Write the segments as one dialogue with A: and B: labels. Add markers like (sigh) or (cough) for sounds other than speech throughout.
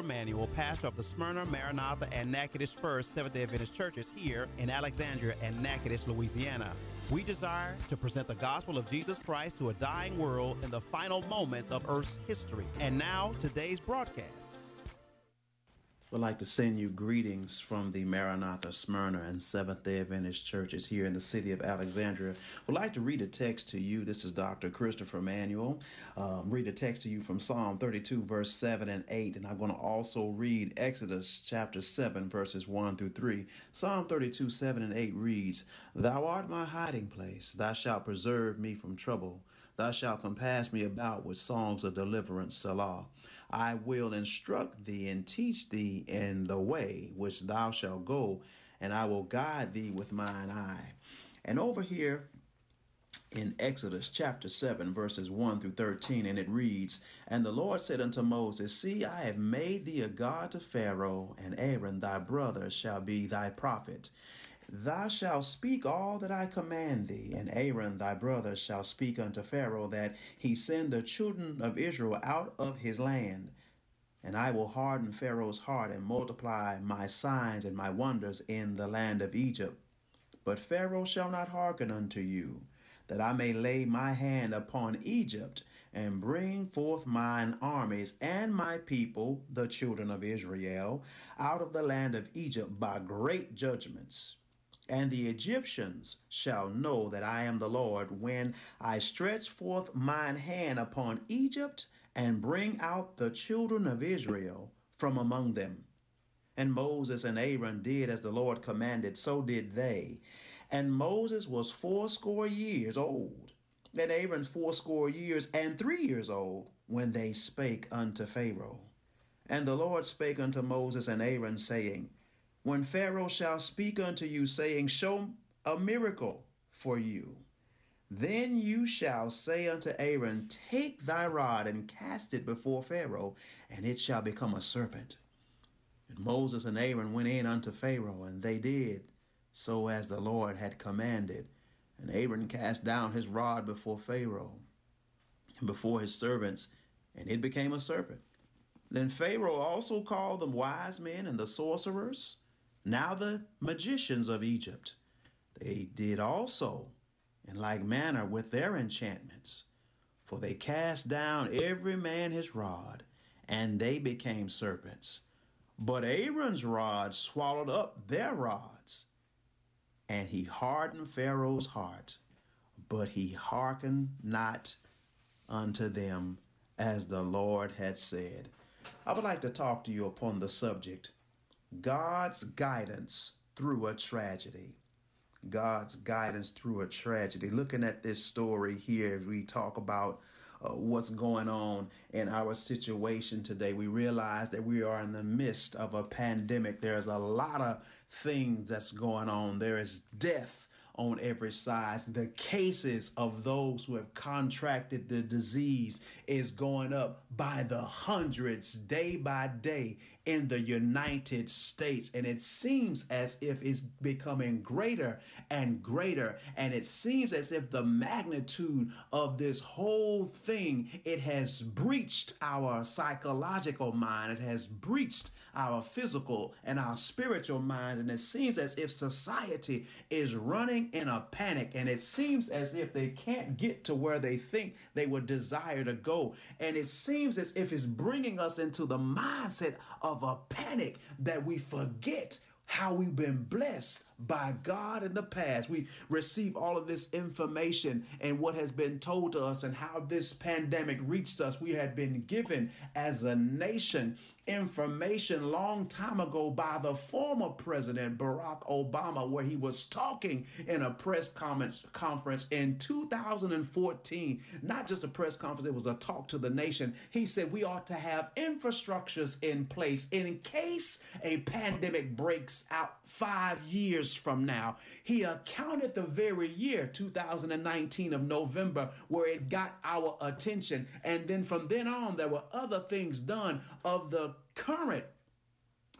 A: Emanuel, pastor of the Smyrna, Maranatha, and Natchitoches First Seventh day Adventist churches here in Alexandria and Natchitoches, Louisiana. We desire to present the gospel of Jesus Christ to a dying world in the final moments of Earth's history. And now, today's broadcast
B: would like to send you greetings from the Maranatha, Smyrna, and Seventh day Adventist churches here in the city of Alexandria. Would like to read a text to you. This is Dr. Christopher Manuel. Um, read a text to you from Psalm 32, verse 7 and 8. And I'm going to also read Exodus chapter 7, verses 1 through 3. Psalm 32, 7 and 8 reads, Thou art my hiding place, thou shalt preserve me from trouble. Thou shalt compass me about with songs of deliverance, Selah. I will instruct thee and teach thee in the way which thou shalt go, and I will guide thee with mine eye. And over here in Exodus chapter 7, verses 1 through 13, and it reads, And the Lord said unto Moses, See, I have made thee a God to Pharaoh, and Aaron thy brother shall be thy prophet. Thou shalt speak all that I command thee, and Aaron thy brother shall speak unto Pharaoh, that he send the children of Israel out of his land. And I will harden Pharaoh's heart and multiply my signs and my wonders in the land of Egypt. But Pharaoh shall not hearken unto you, that I may lay my hand upon Egypt and bring forth mine armies and my people, the children of Israel, out of the land of Egypt by great judgments. And the Egyptians shall know that I am the Lord when I stretch forth mine hand upon Egypt and bring out the children of Israel from among them. And Moses and Aaron did as the Lord commanded, so did they. And Moses was fourscore years old, and Aaron fourscore years and three years old, when they spake unto Pharaoh. And the Lord spake unto Moses and Aaron, saying, when Pharaoh shall speak unto you, saying, Show a miracle for you. Then you shall say unto Aaron, Take thy rod and cast it before Pharaoh, and it shall become a serpent. And Moses and Aaron went in unto Pharaoh, and they did so as the Lord had commanded. And Aaron cast down his rod before Pharaoh and before his servants, and it became a serpent. Then Pharaoh also called the wise men and the sorcerers now the magicians of Egypt, they did also in like manner with their enchantments. For they cast down every man his rod, and they became serpents. But Aaron's rod swallowed up their rods, and he hardened Pharaoh's heart, but he hearkened not unto them as the Lord had said. I would like to talk to you upon the subject God's guidance through a tragedy. God's guidance through a tragedy. Looking at this story here, as we talk about uh, what's going on in our situation today, we realize that we are in the midst of a pandemic. There's a lot of things that's going on. There is death on every side. The cases of those who have contracted the disease is going up by the hundreds day by day in the United States. And it seems as if it's becoming greater and greater. And it seems as if the magnitude of this whole thing, it has breached our psychological mind. It has breached our physical and our spiritual minds. And it seems as if society is running in a panic. And it seems as if they can't get to where they think they would desire to go. And it seems as if it's bringing us into the mindset of a panic that we forget how we've been blessed by God in the past. We receive all of this information and what has been told to us and how this pandemic reached us. We had been given as a nation information long time ago by the former president Barack Obama where he was talking in a press conference in 2014 not just a press conference it was a talk to the nation he said we ought to have infrastructures in place in case a pandemic breaks out 5 years from now. He accounted the very year 2019 of November where it got our attention. And then from then on there were other things done of the current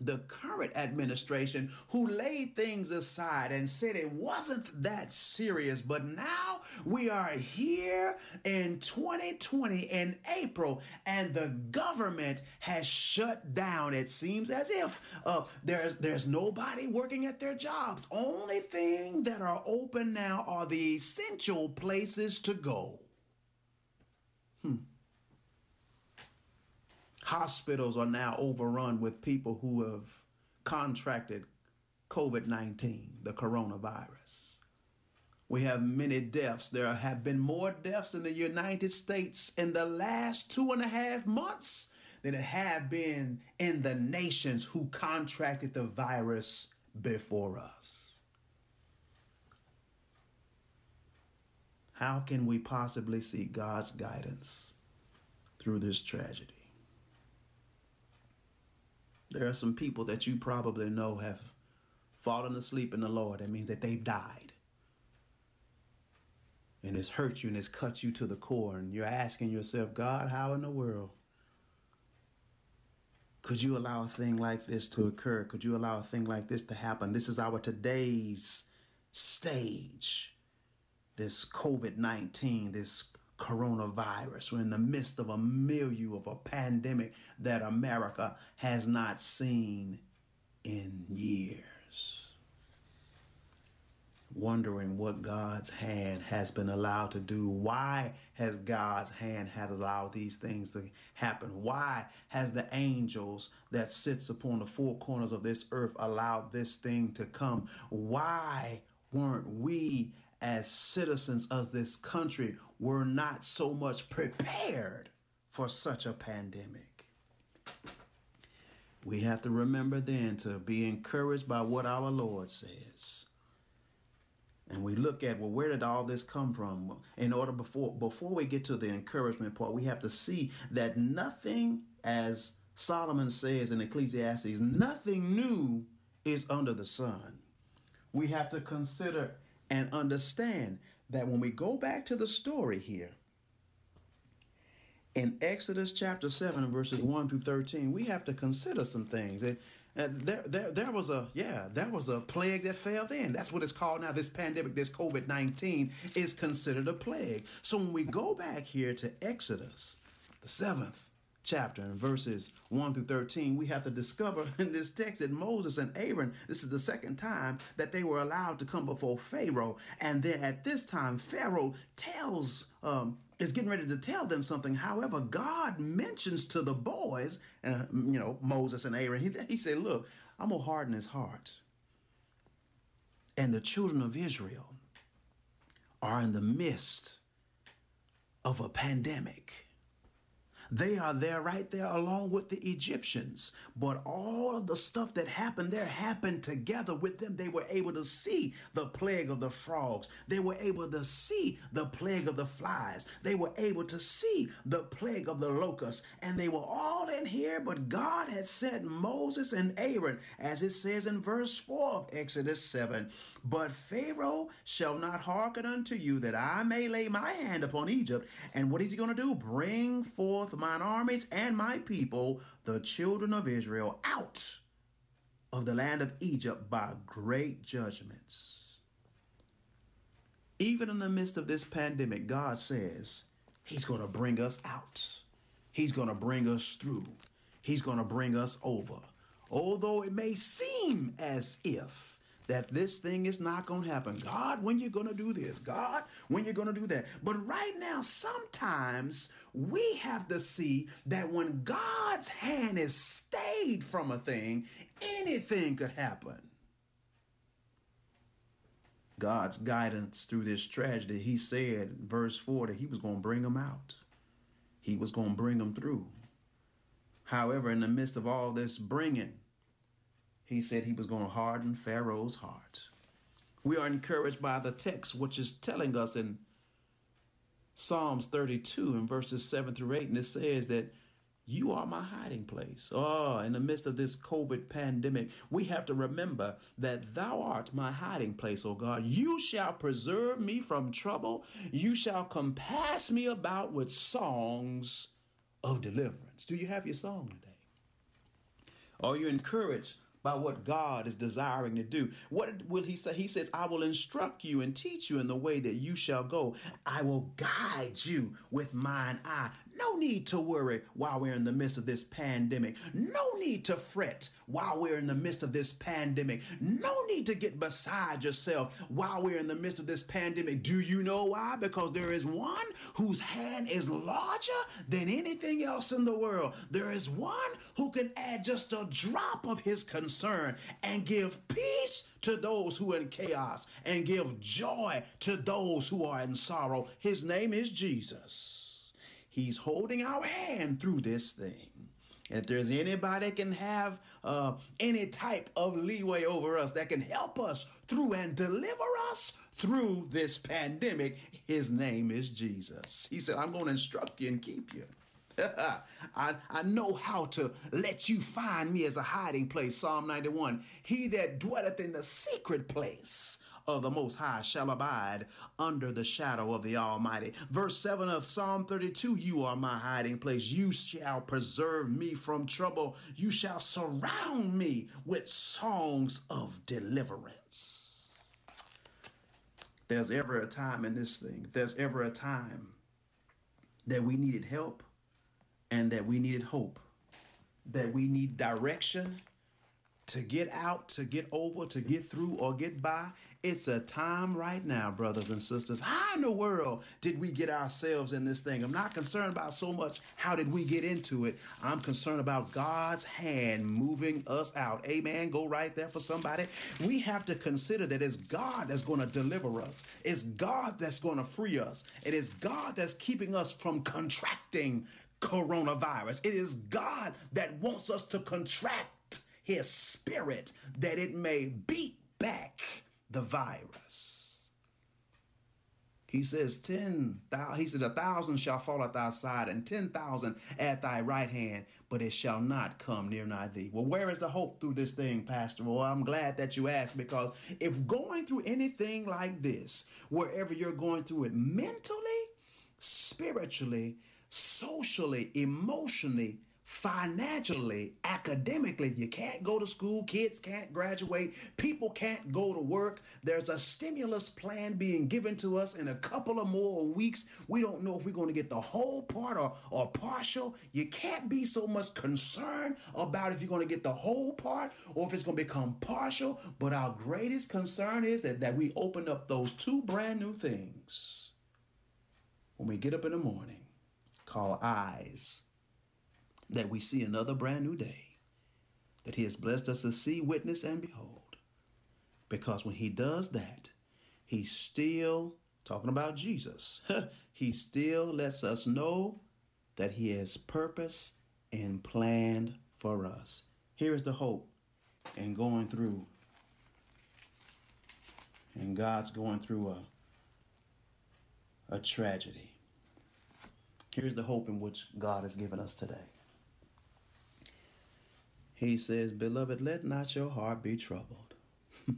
B: the current administration who laid things aside and said it wasn't that serious. But now we are here in 2020 in April, and the government has shut down. It seems as if uh, there's there's nobody working at their jobs. Only thing that are open now are the essential places to go. Hmm. Hospitals are now overrun with people who have contracted COVID 19, the coronavirus. We have many deaths. There have been more deaths in the United States in the last two and a half months than it have been in the nations who contracted the virus before us. How can we possibly see God's guidance through this tragedy? There are some people that you probably know have fallen asleep in the Lord. That means that they've died. And it's hurt you and it's cut you to the core. And you're asking yourself, God, how in the world could you allow a thing like this to occur? Could you allow a thing like this to happen? This is our today's stage. This COVID 19, this coronavirus. We're in the midst of a milieu of a pandemic that America has not seen in years. Wondering what God's hand has been allowed to do. Why has God's hand had allowed these things to happen? Why has the angels that sits upon the four corners of this earth allowed this thing to come? Why weren't we as citizens of this country were not so much prepared for such a pandemic. We have to remember then to be encouraged by what our Lord says. And we look at well, where did all this come from? In order before before we get to the encouragement part, we have to see that nothing, as Solomon says in Ecclesiastes, nothing new is under the sun. We have to consider and understand that when we go back to the story here, in Exodus chapter 7, verses 1 through 13, we have to consider some things. And, and there, there, there was a, yeah, there was a plague that fell then. That's what it's called now. This pandemic, this COVID 19 is considered a plague. So when we go back here to Exodus, the seventh chapter and verses 1 through 13, we have to discover (laughs) in this text that Moses and Aaron, this is the second time that they were allowed to come before Pharaoh. And then at this time, Pharaoh tells, um, is getting ready to tell them something. However, God mentions to the boys, uh, you know, Moses and Aaron, he, he said, Look, I'm going to harden his heart. And the children of Israel are in the midst of a pandemic they are there right there along with the Egyptians. But all of the stuff that happened there happened together with them. They were able to see the plague of the frogs. They were able to see the plague of the flies. They were able to see the plague of the locusts. And they were all in here, but God had sent Moses and Aaron, as it says in verse 4 of Exodus 7. But Pharaoh shall not hearken unto you that I may lay my hand upon Egypt. And what is he going to do? Bring forth mine armies and my people, the children of Israel, out of the land of Egypt by great judgments. Even in the midst of this pandemic, God says He's going to bring us out. He's going to bring us through. He's going to bring us over. Although it may seem as if that this thing is not going to happen. God, when you're going to do this? God, when you're going to do that? But right now, sometimes we have to see that when God's hand is stayed from a thing, anything could happen. God's guidance through this tragedy, he said, verse 4, that he was going to bring them out. He was going to bring them through. However, in the midst of all this bringing, he said he was going to harden Pharaoh's heart. We are encouraged by the text, which is telling us in Psalms 32 and verses 7 through 8, and it says that you are my hiding place. Oh, in the midst of this COVID pandemic, we have to remember that thou art my hiding place, O God. You shall preserve me from trouble. You shall compass me about with songs of deliverance. Do you have your song today? Are you encouraged by what God is desiring to do? What will He say? He says, I will instruct you and teach you in the way that you shall go. I will guide you with mine eye. No need to worry while we're in the midst of this pandemic. No need to fret while we're in the midst of this pandemic. No need to get beside yourself while we're in the midst of this pandemic. Do you know why? Because there is one whose hand is larger than anything else in the world. There is one who can add just a drop of his concern and give peace to those who are in chaos and give joy to those who are in sorrow. His name is Jesus. He's holding our hand through this thing. If there's anybody that can have uh, any type of leeway over us that can help us through and deliver us through this pandemic, his name is Jesus. He said, I'm going to instruct you and keep you. (laughs) I, I know how to let you find me as a hiding place. Psalm 91. He that dwelleth in the secret place of the Most High shall abide under the shadow of the Almighty. Verse 7 of Psalm 32 You are my hiding place. You shall preserve me from trouble. You shall surround me with songs of deliverance. There's ever a time in this thing, there's ever a time that we needed help and that we needed hope, that we need direction to get out, to get over, to get through, or get by. It's a time right now, brothers and sisters. How in the world did we get ourselves in this thing? I'm not concerned about so much how did we get into it. I'm concerned about God's hand moving us out. Amen. Go right there for somebody. We have to consider that it's God that's going to deliver us. It's God that's going to free us. It is God that's keeping us from contracting coronavirus. It is God that wants us to contract his spirit that it may beat back the virus. He says, 10, he said, a thousand shall fall at thy side and 10,000 at thy right hand, but it shall not come near nigh thee. Well, where is the hope through this thing, Pastor? Well, I'm glad that you asked because if going through anything like this, wherever you're going through it mentally, spiritually, socially, emotionally, financially, academically, you can't go to school, kids can't graduate, people can't go to work. There's a stimulus plan being given to us in a couple of more weeks. We don't know if we're going to get the whole part or, or partial. You can't be so much concerned about if you're going to get the whole part or if it's going to become partial. But our greatest concern is that, that we open up those two brand new things when we get up in the morning called eyes that we see another brand new day that He has blessed us to see, witness, and behold. Because when He does that, He still, talking about Jesus, (laughs) He still lets us know that He has purpose and planned for us. Here is the hope in going through, and God's going through a, a tragedy. Here's the hope in which God has given us today. He says, Beloved, let not your heart be troubled. (laughs)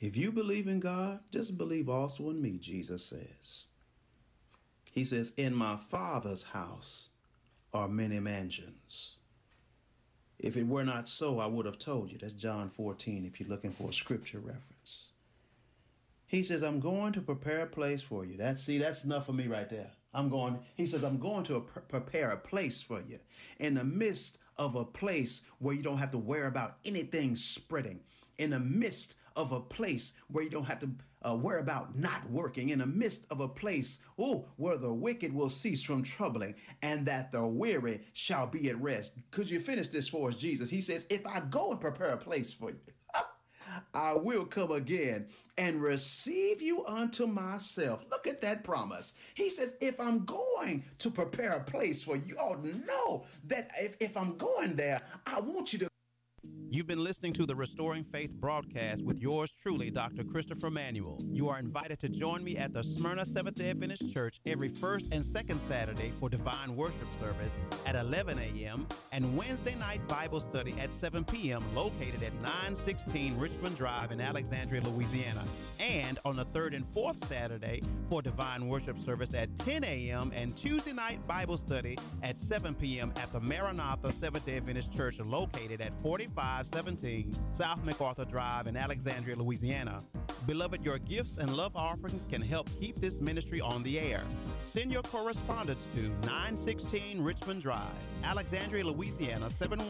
B: if you believe in God, just believe also in me, Jesus says. He says, In my Father's house are many mansions. If it were not so, I would have told you. That's John 14, if you're looking for a scripture reference. He says, I'm going to prepare a place for you. That's see, that's enough for me right there. I'm going, he says, I'm going to prepare a place for you. In the midst of a place where you don't have to worry about anything spreading, in the midst of a place where you don't have to uh, worry about not working, in the midst of a place, oh, where the wicked will cease from troubling and that the weary shall be at rest. Could you finish this for us, Jesus? He says, If I go and prepare a place for you, I will come again and receive you unto myself. Look at that promise. He says, if I'm going to prepare a place for you, ought to know that if, if I'm going there, I want you to
A: You've been listening to the Restoring Faith broadcast with yours truly, Dr. Christopher Manuel. You are invited to join me at the Smyrna Seventh day Adventist Church every first and second Saturday for divine worship service at 11 a.m. and Wednesday night Bible study at 7 p.m. located at 916 Richmond Drive in Alexandria, Louisiana. And on the third and fourth Saturday for divine worship service at 10 a.m. and Tuesday night Bible study at 7 p.m. at the Maranatha Seventh day Adventist Church located at 4517 South MacArthur Drive in Alexandria, Louisiana. Beloved, your gifts and love offerings can help keep this ministry on the air. Send your correspondence to 916 Richmond Drive, Alexandria, Louisiana 71